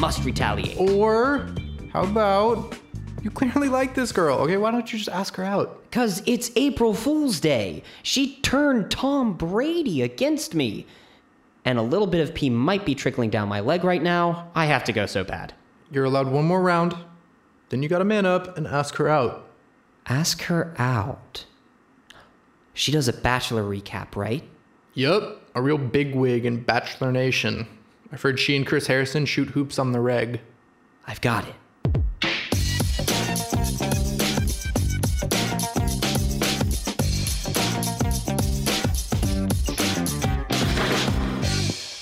must retaliate. Or how about you clearly like this girl? Okay, why don't you just ask her out? Because it's April Fool's Day. She turned Tom Brady against me. And a little bit of pee might be trickling down my leg right now. I have to go so bad. You're allowed one more round. Then you gotta man up and ask her out. Ask her out. She does a bachelor recap, right? Yup, a real bigwig in Bachelor Nation. I've heard she and Chris Harrison shoot hoops on the reg. I've got it.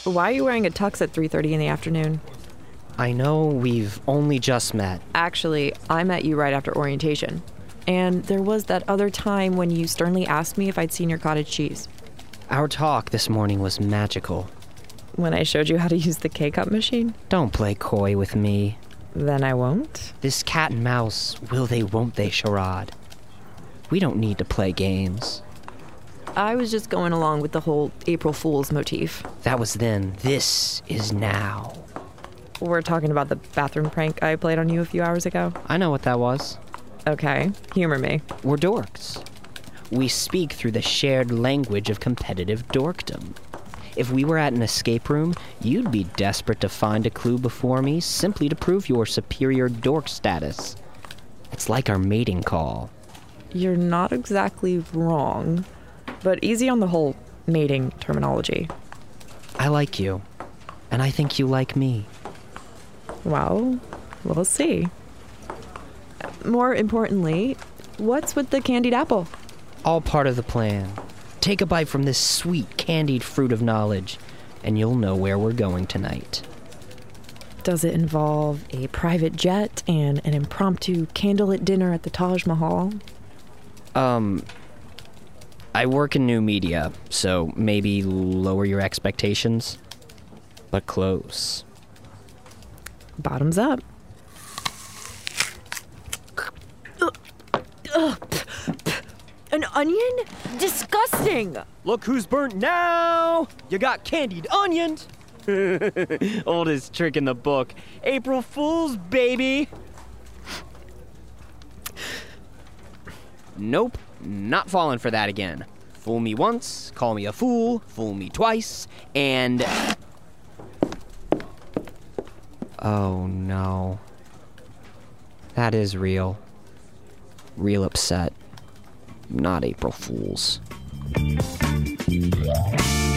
Why are you wearing a tux at 3:30 in the afternoon? I know we've only just met. Actually, I met you right after orientation. And there was that other time when you sternly asked me if I'd seen your cottage cheese. Our talk this morning was magical. When I showed you how to use the K-cup machine? Don't play coy with me. Then I won't. This cat and mouse will they won't they charade. We don't need to play games. I was just going along with the whole April Fool's motif. That was then. This is now. We're talking about the bathroom prank I played on you a few hours ago. I know what that was. Okay, humor me. We're dorks. We speak through the shared language of competitive dorkdom. If we were at an escape room, you'd be desperate to find a clue before me simply to prove your superior dork status. It's like our mating call. You're not exactly wrong, but easy on the whole mating terminology. I like you, and I think you like me. Well, we'll see. More importantly, what's with the candied apple? All part of the plan. Take a bite from this sweet, candied fruit of knowledge, and you'll know where we're going tonight. Does it involve a private jet and an impromptu candlelit dinner at the Taj Mahal? Um, I work in new media, so maybe lower your expectations. But close. Bottoms up. An onion? Disgusting! Look who's burnt now! You got candied onions! Oldest trick in the book. April Fool's, baby! Nope, not falling for that again. Fool me once, call me a fool, fool me twice, and. Oh no. That is real. Real upset. Not April Fools. Yeah.